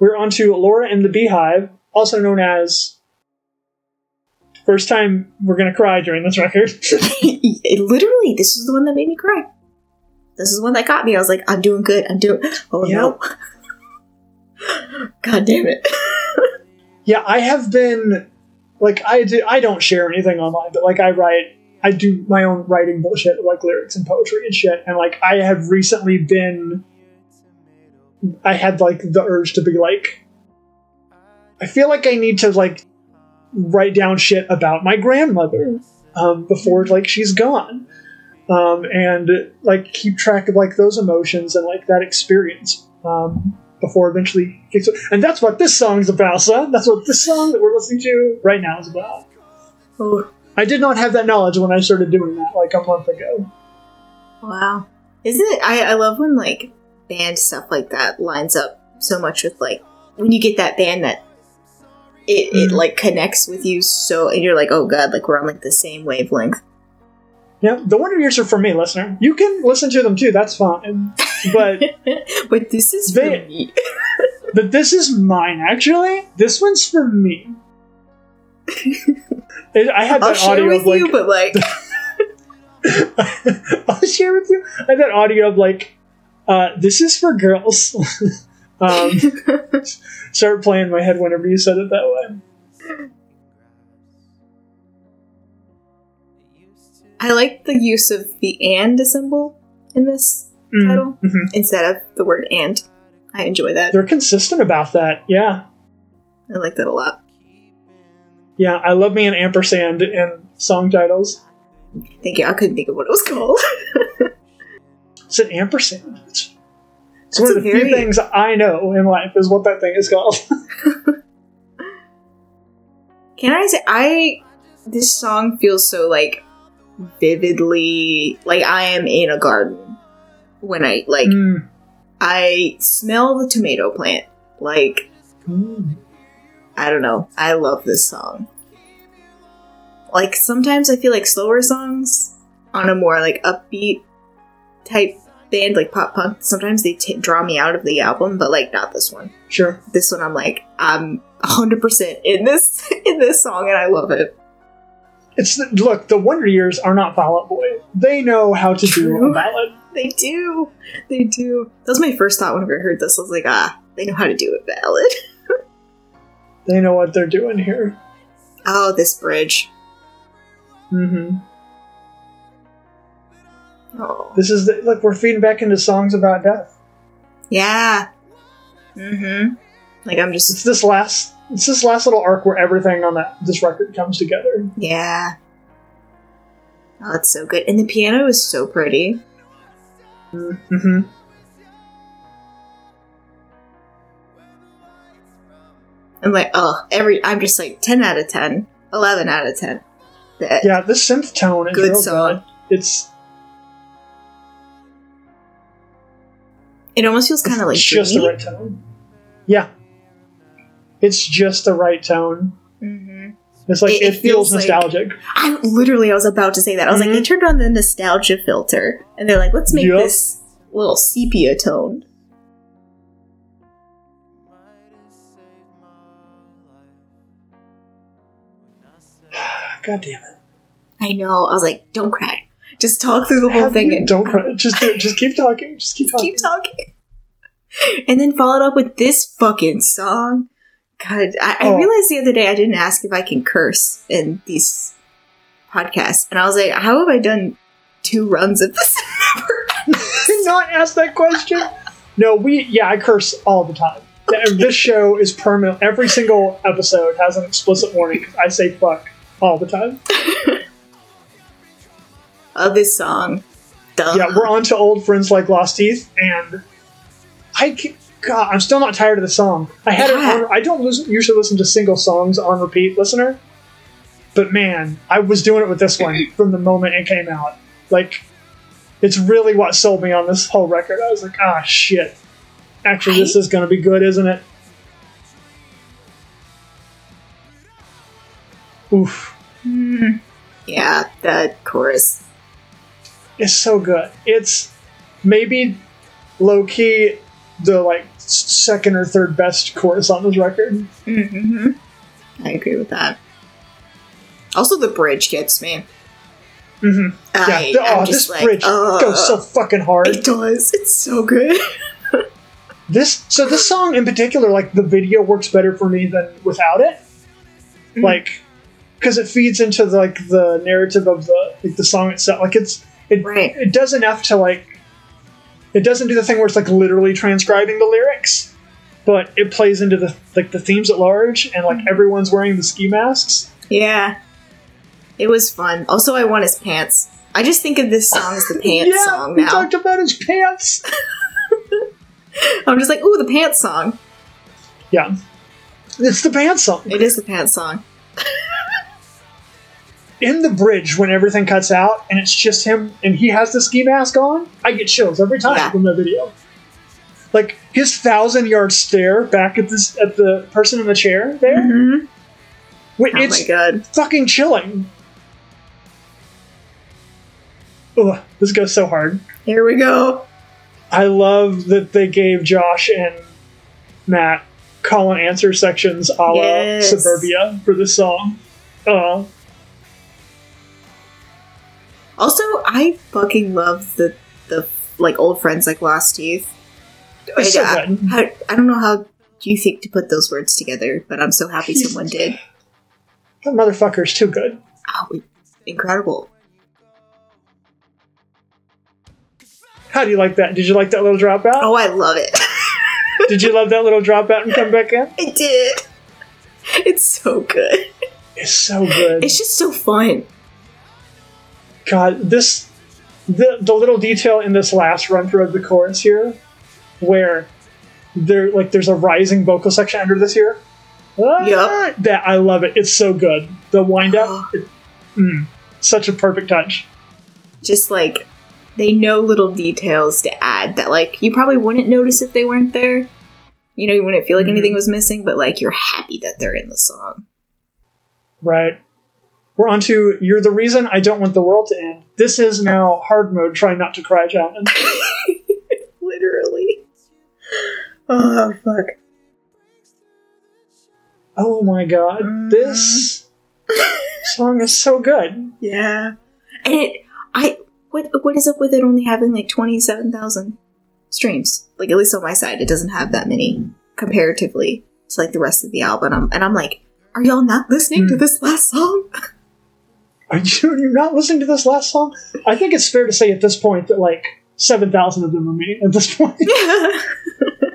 We're on to Laura and the Beehive, also known as. First time we're gonna cry during this record. It literally, this is the one that made me cry. This is the one that got me. I was like, I'm doing good. I'm doing. Oh no. God damn it. Yeah, I have been like I do. I don't share anything online, but like I write, I do my own writing bullshit, like lyrics and poetry and shit. And like I have recently been, I had like the urge to be like, I feel like I need to like write down shit about my grandmother um, before like she's gone, um, and like keep track of like those emotions and like that experience. Um, before eventually kicks and that's what this song's about Sun that's what this song that we're listening to right now is about Oh, i did not have that knowledge when i started doing that like a month ago wow. Isn't it? I, I love when like band stuff like that lines up so much with like when you get that band that it, it Mhm. like connects with you so and you're like oh god like we're on like the same wavelength yeah the wonder years are for me listener you can listen to them too that's fine but but this is They- for me but this is mine actually this one's for me It- I had that share audio with of like you, but like, I'll share with you. I had that audio of like, uh, this is for girls. um, started playing my head whenever you said it that way. I like the use of the and symbol in this Mm, title mhm. instead of the word and. I enjoy that. They're consistent about that. Yeah. I like that a lot. Yeah. I love me an ampersand in song titles. Thank you. I couldn't think of what it was called. It's an ampersand. It's, one of the very- few things I know in life is what that thing is called. Can I say I this song feels so like vividly like I am in a garden when I like Mm. I smell the tomato plant. Like Mm. I don't know. I love this song. Like sometimes I feel like slower songs on a more like upbeat type band like pop punk. Sometimes they t- draw me out of the album, but like not this one. Sure. This one I'm like I'm 100% in this in this song and I love it. It's the, look. The Wonder Years are not Fall Out Boy. They know how to do a ballad. They do. They do. That was my first thought whenever I heard this. I was like, ah, they know how to do a ballad. They know what they're doing here. Oh, this bridge. Mm hmm Oh. This is the, look. We're feeding back into songs about death. Yeah. Mm-hmm. Like I'm just It's this last. It's this last little arc where everything on that this record comes together. Yeah. Oh, it's so good. And the piano is so pretty. Mm hmm I'm like, oh, every I'm just like 10 out of 10, 11 out of 10. That- Yeah, this synth tone is Good song. good. It's It almost feels kind of like just the right tone. Yeah, it's just the right tone. hmm It's like It- it, it feels, feels like- nostalgic. I literally, I was about to say that. I was like, Mhm. they turned on the nostalgia filter, and they're like, let's make Yup. this little sepia tone. God damn it! I know. I was like, don't cry. Just talk through the whole Have thing you- and don't cry. Just do, just keep talking. Just keep talking. keep talking. And then followed up with this fucking song. God, I, I Oh. realized the other day I didn't ask if I can curse in these podcasts, and I was like, how have I done two runs of this? Did not ask that question. No, we yeah, I curse all the time. Th- This show is permanent. Every single episode has an explicit warning. I say fuck all the time. of this song. Duh. Yeah, we're on to old friends like Lost Teeth, and I ca- God, I'm still not tired of the song. I had it on. I don't listen, usually listen to single songs on repeat, listener. But man, I was doing it with this one from the moment it came out. Like, it's really what sold me on this whole record. I was like, ah, shit. Actually, this is going to be good, isn't it? Oof. Hmm. Yeah, that chorus. is so good. It's maybe low key the like second or third best chorus on this record. Mm-hmm. I agree with that. Also, the bridge gets me. Mm-hmm. Yeah. I, the- oh, this like, bridge uh, goes so fucking hard. It does. It's so good. This so this song in particular, like the video works better for me than without it. Mhm. Like because it feeds into the, like the narrative of the like the song itself. Like it's it Right. it does enough to like it doesn't do the thing where it's like literally transcribing the lyrics, but it plays into the like the themes at large and like mm-hmm. everyone's wearing the ski masks. Yeah. It was fun. Also, I want his pants. I just think of this song as the pants yeah, song we talked about his pants. I'm just like, ooh, the pants song. Yeah, it's the pants song. It is the pants song. in the bridge when everything cuts out and it's just him and he has the ski mask on, I get chills every time Yeah. from the video. Like his thousand yard stare back at this at the person in the chair there, Mhm. wh- Oh it's my god. fucking chilling. Ugh, this goes so hard. Here we go. I love that they gave Josh and Matt call and answer sections a la Yes. Suburbia for this song. Oh, Also, I fucking love the the like old friends like Lost Teeth. It's so I, good. I, I don't know how you think to put those words together, but I'm so happy someone did. That motherfucker is too good. Oh, incredible! How do you like that? Did you like that little dropout? Oh, I love it. Did you love that little dropout and come back in? I did. It's so good. It's so good. It's just so fun. God, this the the little detail in this last run through of the chorus here, where there like there's a rising vocal section under this here. Ah, Yup. That I love it. It's so good. The wind up, it- mm, such a perfect touch. Just like they know little details to add that like you probably wouldn't notice if they weren't there. You know, you wouldn't feel like Mhm. anything was missing, but like you're happy that they're in the song. Right. We're on to You're the Reason I Don't Want the World to End. This is now hard mode, trying not to cry challenge. Literally. Oh fuck. Oh my god. Mm. This song is so good. Yeah. And it I what what is up with it only having like twenty seven thousand streams? Like at least on my side, it doesn't have that many comparatively to like the rest of the album. I'm, and I'm like, are y'all not listening to Hmm. this last song? Are you you're not listening to this last song? I think it's fair to say at this point that like seven thousand of them are me at this point.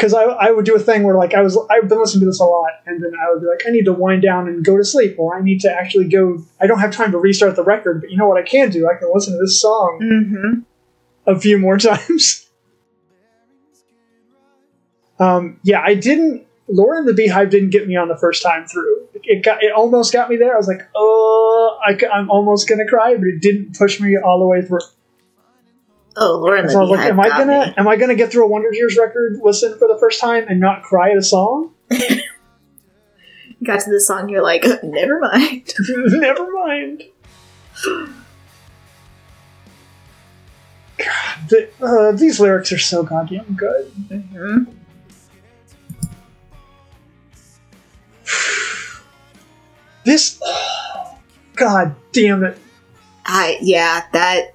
Because I, I would do a thing where like I was I've been listening to this a lot, and then I would be like, I need to wind down and go to sleep, or I need to actually go. I don't have time to restart the record, but you know what I can do? I can listen to this song mm-hmm. a few more times. um, yeah, I didn't. Laura and the Beehive didn't get me on the first time through. It got it almost got me there. I was like, oh, I, am almost gonna cry, but it didn't push me all the way through. Oh, Lauren the So I was like, am I gonna me. am I gonna get through a Wonder Years record listen for the first time and not cry at a song? got to the song, you're like, never mind. Never mind. God, the, uh, these lyrics are so goddamn good. Mm-hmm. This, God damn it. I yeah, that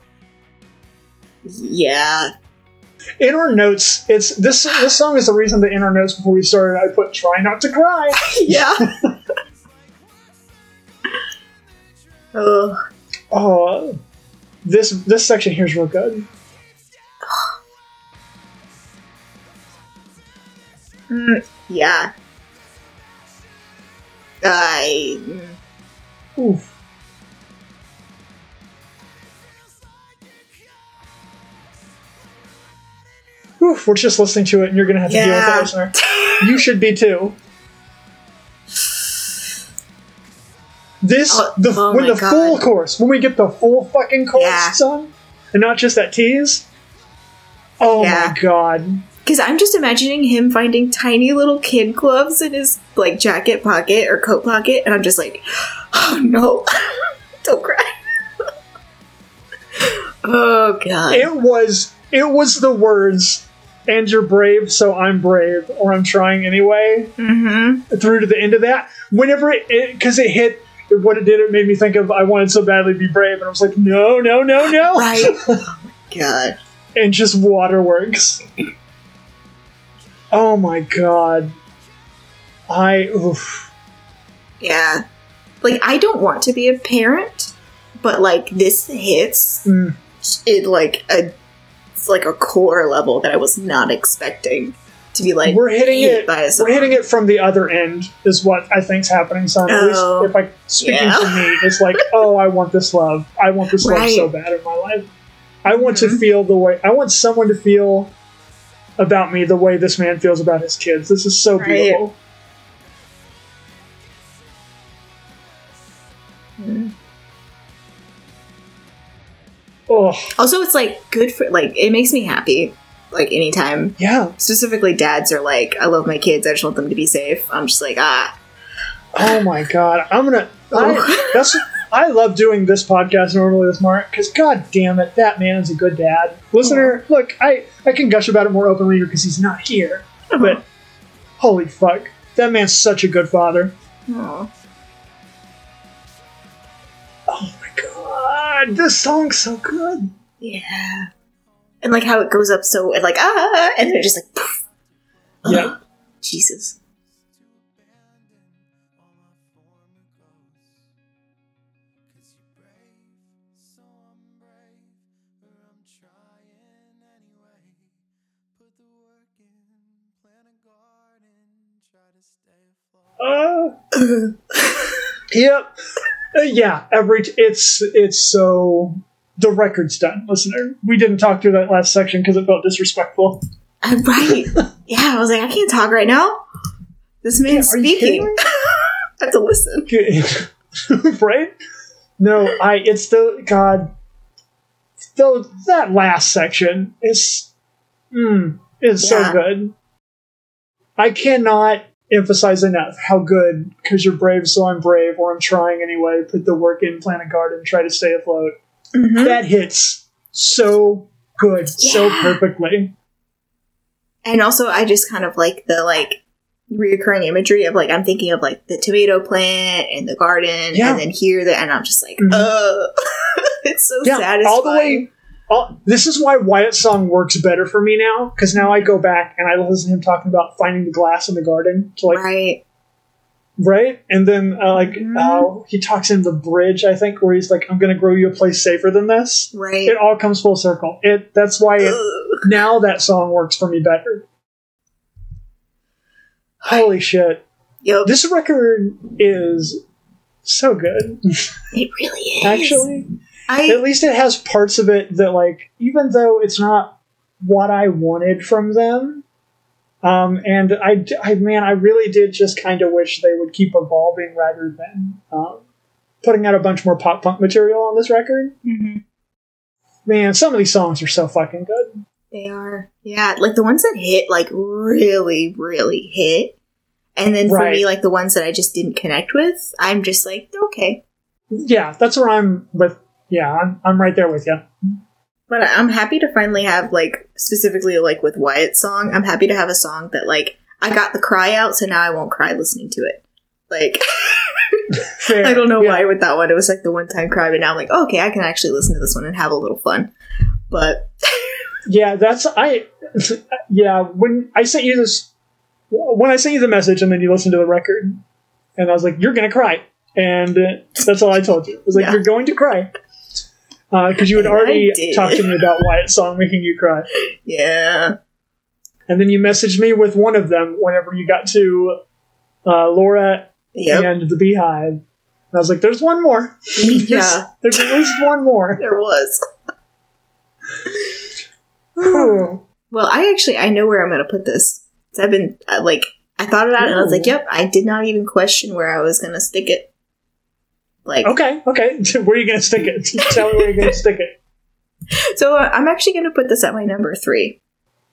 yeah. In our notes, it's this. This song is the reason that in our notes before we started, I put "try not to cry." Yeah. oh, Oh, this this section here is real good. mm, yeah. I mm, Oof. We're just listening to it, and you're gonna have to Yeah. deal with it, listener. You should be too. This Oh, the oh when the God. full course, when we get the full fucking course, Yeah. sung, and not just that tease. Oh Yeah. my god! Because I'm just imagining him finding tiny little kid gloves in his like jacket pocket or coat pocket, and I'm just like, oh no, don't cry. oh god. It was it was the words, "And you're brave, so I'm brave," or "I'm trying anyway." mm-hmm. through to the end of that. Whenever it, because it, hit, what it did, it made me think of I wanted so badly to be brave, and I was like, no, no, no, no, Right. oh my god. and just waterworks. Oh my god, I oof. Yeah. Like I don't want to be a parent, but like this hits Mm. it like a it's like a core level that I was not expecting to be like we're hitting hit it. We're hitting it from the other end, is what I think's happening. Sun, at least Oh. if I speaking Yeah. for me, it's like, oh, I want this love. I want this love so bad in my life. I want to Mhm. feel the way. I want someone to feel about me the way this man feels about his kids. This is so beautiful. Oh, Also it's like good for like it makes me happy. Like anytime yeah. specifically dads are like, I love my kids, I just want them to be safe. I'm just like, ah. Oh my god. I'm gonna. I, Oh. that's. I love doing this podcast normally with Mark because god damn it, that man is a good dad. Listener, look, I I can gush about it more openly because he's not here. But holy fuck, that man's such a good father. Oh my God, this song's so good. Yeah. And like how it goes up so and like ah and then it just like poof. Yeah. Jesus. Uh, yep. Uh, yeah, every it's it's so the record's done, listener. We didn't talk through that last section because it felt disrespectful. I'm right. yeah, I was like, I can't talk right now. This man's Yeah, are you kidding speaking. I have to listen. right? No, I. It's the God. Though that last section is, mm, is Yeah. so good. I cannot emphasize enough how good because you're brave, so I'm brave, or I'm trying anyway. Put the work in, plant a garden, try to stay afloat. Mhm. That hits so good, so perfectly. And also, I just kind of like the like reoccurring imagery of like I'm thinking of like the tomato plant and the garden, Yeah. and then here the and I'm just like, Mhm. uh it's so Yeah, satisfying. all the way. All, this is why Wyatt's song works better for me now because now I go back and I listen to him talking about finding the glass in the garden to like right. right? And then uh, like Mhm. uh, he talks in the bridge, I think, where he's like, "I'm going to grow you a place safer than this." Right. It all comes full circle. It that's why it, now that song works for me better. Holy shit! Yep. This record is so good. It really is. Actually, I at least it has parts of it that like, even though it's not what I wanted from them. Um, and I man, I really did just kind of wish they would keep evolving rather than um, putting out a bunch more pop punk material on this record. Mhm. Man, some of these songs are so fucking good. They are. Yeah, like the ones that hit, like really, really hit. And then for Right. me, like the ones that I just didn't connect with, I'm just like, okay. Yeah, that's where I'm with. Yeah, I'm, I'm right there with you. But I'm happy to finally have, like, specifically, like with Wyatt's song, I'm happy to have a song that, like, I got the cry out, so now I won't cry listening to it. Like. I don't know Yeah. why with that one. It was like the one time cry, but now I'm like, oh, okay, I can actually listen to this one and have a little fun. But Yeah, that's I. Yeah, when I sent you this, when I sent you the message, and then you listened to the record, and I was like, "You're gonna cry," and uh, that's all I told you. I was like, Yeah. "You're going to cry," because you had already talked to me about Wyatt's song making you cry, yeah. and then you messaged me with one of them whenever you got to uh, Laura Yep. and the Beehive. And I was like, "There's one more. There's- Yeah. there's at least one more." There was. Well, I actually I know where I'm gonna put this. I've been uh, like I thought about it and I was like, yep. I did not even question where I was gonna stick it. Like, okay, okay. where are you gonna stick it? Tell me where you're gonna stick it. so uh, I'm actually gonna put this at my number three.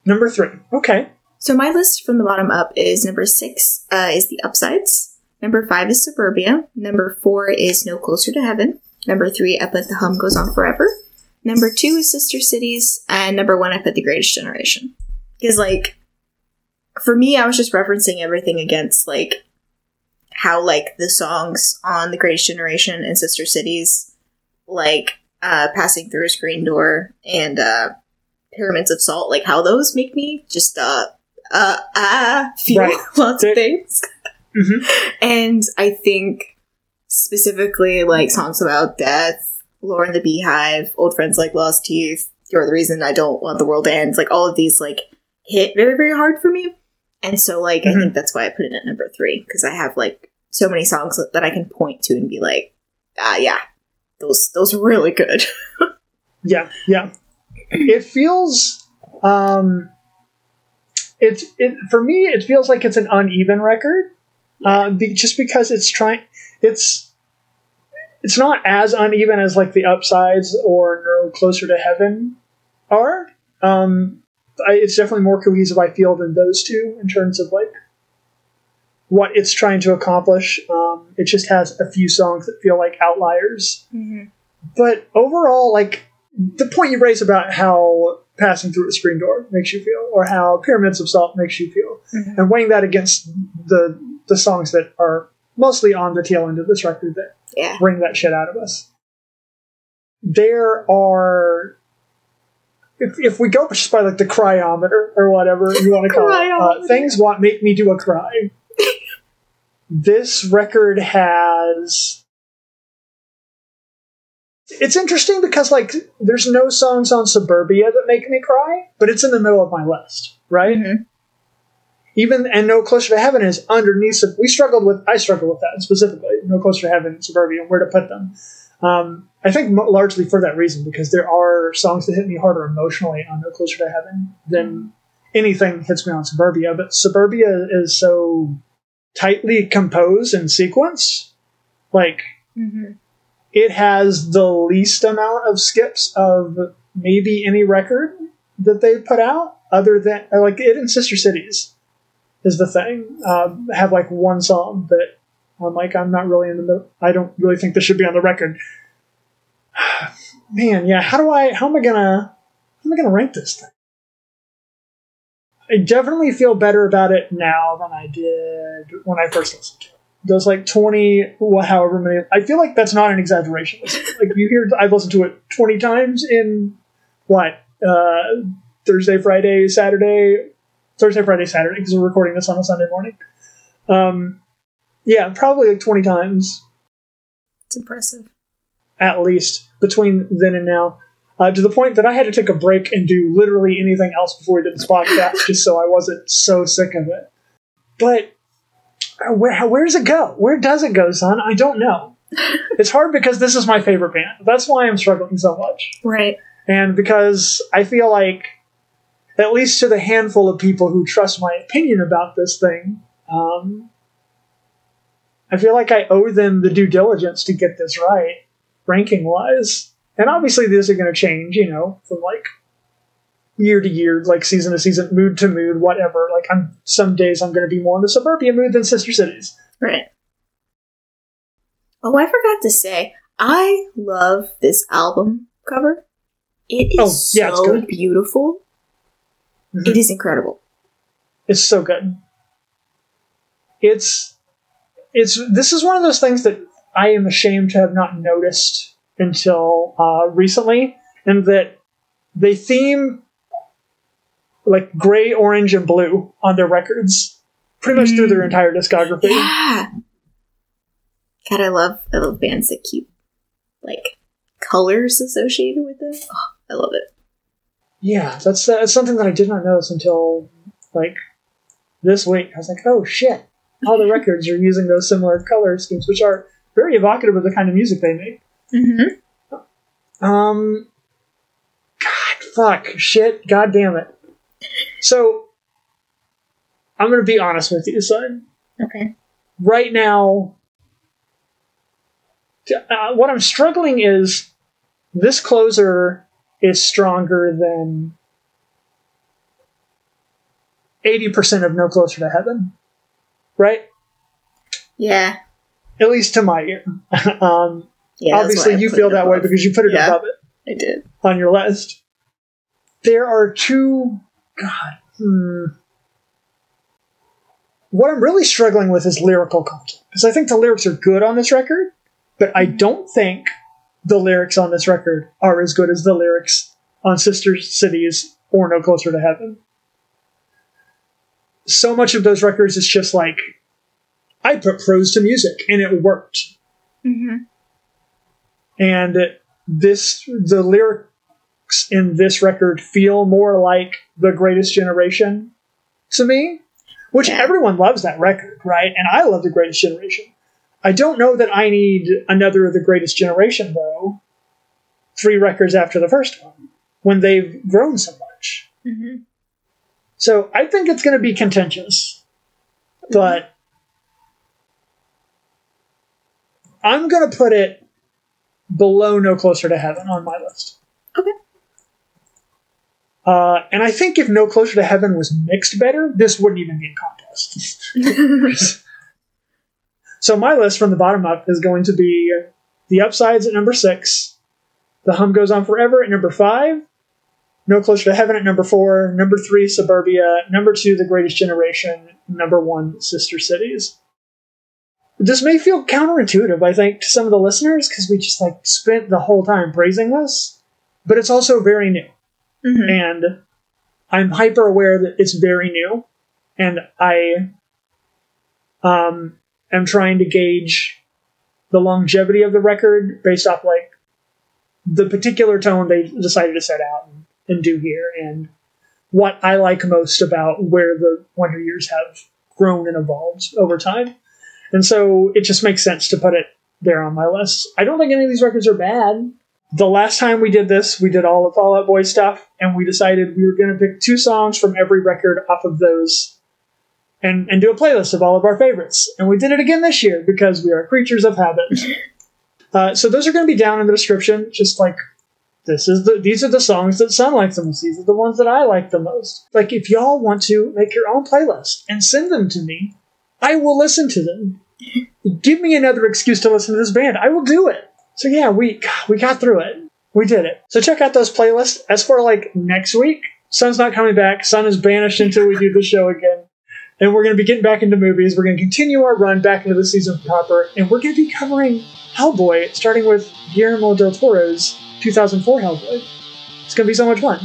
Number three. Okay. So my list from the bottom up is number six uh, is the Upsides. Number five is Suburbia. Number four is No Closer to Heaven. Number three, I put The Hum Goes On Forever. Number two is Sister Cities. And number one, I put The Greatest Generation. Because, like, for me, I was just referencing everything against, like, how, like, the songs on The Greatest Generation and Sister Cities, like, uh, Passing Through a Screen Door and, uh, Pyramids of Salt, like, how those make me just, uh, uh, ah, feel Right. lots of things. Mhm. And I think specifically like songs about death, Laura and the Beehive, Old Friends Like Lost Teeth, You're the Reason I Don't Want the World to End, like all of these like hit very, very hard for me. And so like I Mhm. think that's why I put it at number three, because I have like so many songs that- I can point to and be like, ah yeah, those those are really good. Yeah, yeah. It feels um it's it for me it feels like it's an uneven record. Uh be, just because it's trying it's it's not as uneven as like the upsides or closer to heaven are. Um I, it's definitely more cohesive I feel than those two in terms of like what it's trying to accomplish. Um, it just has a few songs that feel like outliers but overall, like the point you raise about how passing through a screen door makes you feel, or how pyramids of salt makes you feel, Mhm. and weighing that against the the songs that are mostly on the tail end of this record that Yeah. bring that shit out of us. there are if, if we go just by like the cryometer or whatever you want to call it, uh, things want make me do a cry. This record has. It's interesting because like there's no songs on Suburbia that make me cry, but it's in the middle of my list, right? Mhm. Even and No Closer to Heaven is underneath. We struggled with. I struggled with that specifically. No Closer to Heaven, Suburbia, and where to put them. Um, I think largely for that reason because there are songs that hit me harder emotionally on No Closer to Heaven than anything hits me on Suburbia. But Suburbia is so tightly composed and sequenced, like Mhm. it has the least amount of skips of maybe any record that they put out, other than like it in Sister Cities is the thing. Um, have like one song that I'm like I'm not really in the middle. I don't really think this should be on the record. Man, yeah. How do I? How am I gonna? How am I gonna rank this thing? I definitely feel better about it now than I did when I first listened to it. Those like twenty, wha- however many. I feel like that's not an exaggeration. like you hear, I've listened to it twenty times in what uh, Thursday, Friday, Saturday, Thursday, Friday, Saturday because we're recording this on a Sunday morning. Um, yeah, probably like twenty times It's impressive. at least between then and now. Uh, to the point that I had to take a break and do literally anything else before we did this podcast, just so I wasn't so sick of it. But uh, where where does it go? Where does it go, Sun? I don't know. it's hard because this is my favorite band. That's why I'm struggling so much, Right. and because I feel like, at least to the handful of people who trust my opinion about this thing, um, I feel like I owe them the due diligence to get this right, ranking wise. And obviously, these are going to change, you know, from like year to year, like season to season, mood to mood, whatever. Like, I'm some days I'm going to be more in the suburbia mood than Sister Cities. Right. Oh, I forgot to say, I love this album cover. It is Oh, yeah, so beautiful. Mhm. It is incredible. It's so good. It's it's this is one of those things that I am ashamed to have not noticed until uh, recently, and that they theme like gray, orange, and blue on their records pretty much through their Mm. entire discography. Yeah. God, I love I love bands that keep like colors associated with them. Oh, I love it. Yeah, that's uh, that's something that I did not notice until like this week. I was like, oh shit! All the records are using those similar color schemes, which are very evocative of the kind of music they make. Mm-hmm. Um, God, fuck, shit, god damn it. So, I'm gonna be honest with you, Sun. Okay. Right now, uh, what I'm struggling is this closer is stronger than 80% of No Closer to Heaven, right? Yeah. At least to my ear. um, Yeah. obviously, you feel it that way because you put it Yeah. above it. I did. on your list. There are two. God. Hmm. What I'm really struggling with is lyrical content. Because I think the lyrics are good on this record, but I don't think the lyrics on this record are as good as the lyrics on Sister Cities or No Closer to Heaven. So much of those records is just like, I put prose to music and it worked Mm-hmm. And this the lyrics in this record feel more like the greatest generation to me which everyone loves that record right? And i love the greatest generation. I don't know that i need another of the greatest generation though three records after the first one when they've grown so much. Mm-hmm. so i think it's going to be contentious but i'm going to put it below no closer to heaven on my list. Okay. uh, and i think if no closer to heaven was mixed better this wouldn't even be a contest. So my list from the bottom up is going to be the upsides at number six the hum goes on forever at number five no closer to heaven at number four number three suburbia number two the greatest generation number one sister cities this may feel counterintuitive, I think, to some of the listeners because we just like spent the whole time praising this, but it's also very new, Mhm. and I'm hyper aware that it's very new, and I um, am trying to gauge the longevity of the record based off like the particular tone they decided to set out and, and do here, and what I like most about where the Wonder Years have grown and evolved over time. And so it just makes sense to put it there on my list. I don't think any of these records are bad. The last time we did this, we did all the Fall Out Boy stuff, and we decided we were going to pick two songs from every record off of those and, and do a playlist of all of our favorites. And we did it again this year because we are creatures of habit. uh, so those are going to be down in the description, just like this is the these are the songs that sound like the most. These are the ones that I like the most. Like if y'all want to make your own playlist and send them to me, I will listen to them. Give me another excuse to listen to this band. I will do it. So yeah, we we got through it. We did it. So check out those playlists. As for like next week, Sun's not coming back. Sun is banished until we do the show again. And we're going to be getting back into movies. We're going to continue our run back into the season proper, and we're going to be covering Hellboy, starting with Guillermo del Toro's 2004 Hellboy. It's going to be so much fun.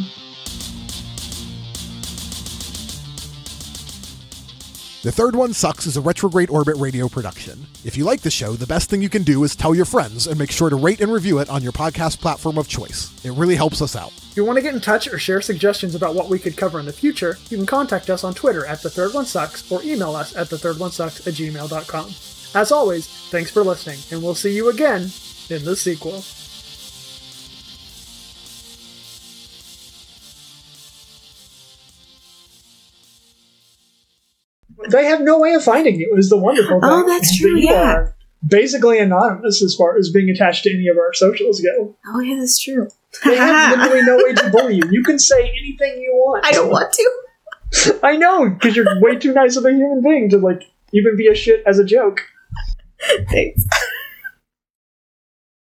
The Third One Sucks is a Retrograde Orbit radio production. If you like the show, the best thing you can do is tell your friends and make sure to rate and review it on your podcast platform of choice. It really helps us out. If you want to get in touch or share suggestions about what we could cover in the future, you can contact us on Twitter at The Third One Sucks or email us at The Third One Sucks at gmail.com. As always, thanks for listening, and we'll see you again in the sequel. They have no way of finding you, is the wonderful oh, thing. Oh, that's that true, you yeah. are Basically anonymous as far as being attached to any of our socials go. Oh yeah, that's true. They have literally no way to bully you. You can say anything you want. I don't want to. I know, because you're way too nice of a human being to like even be a shit as a joke. Thanks.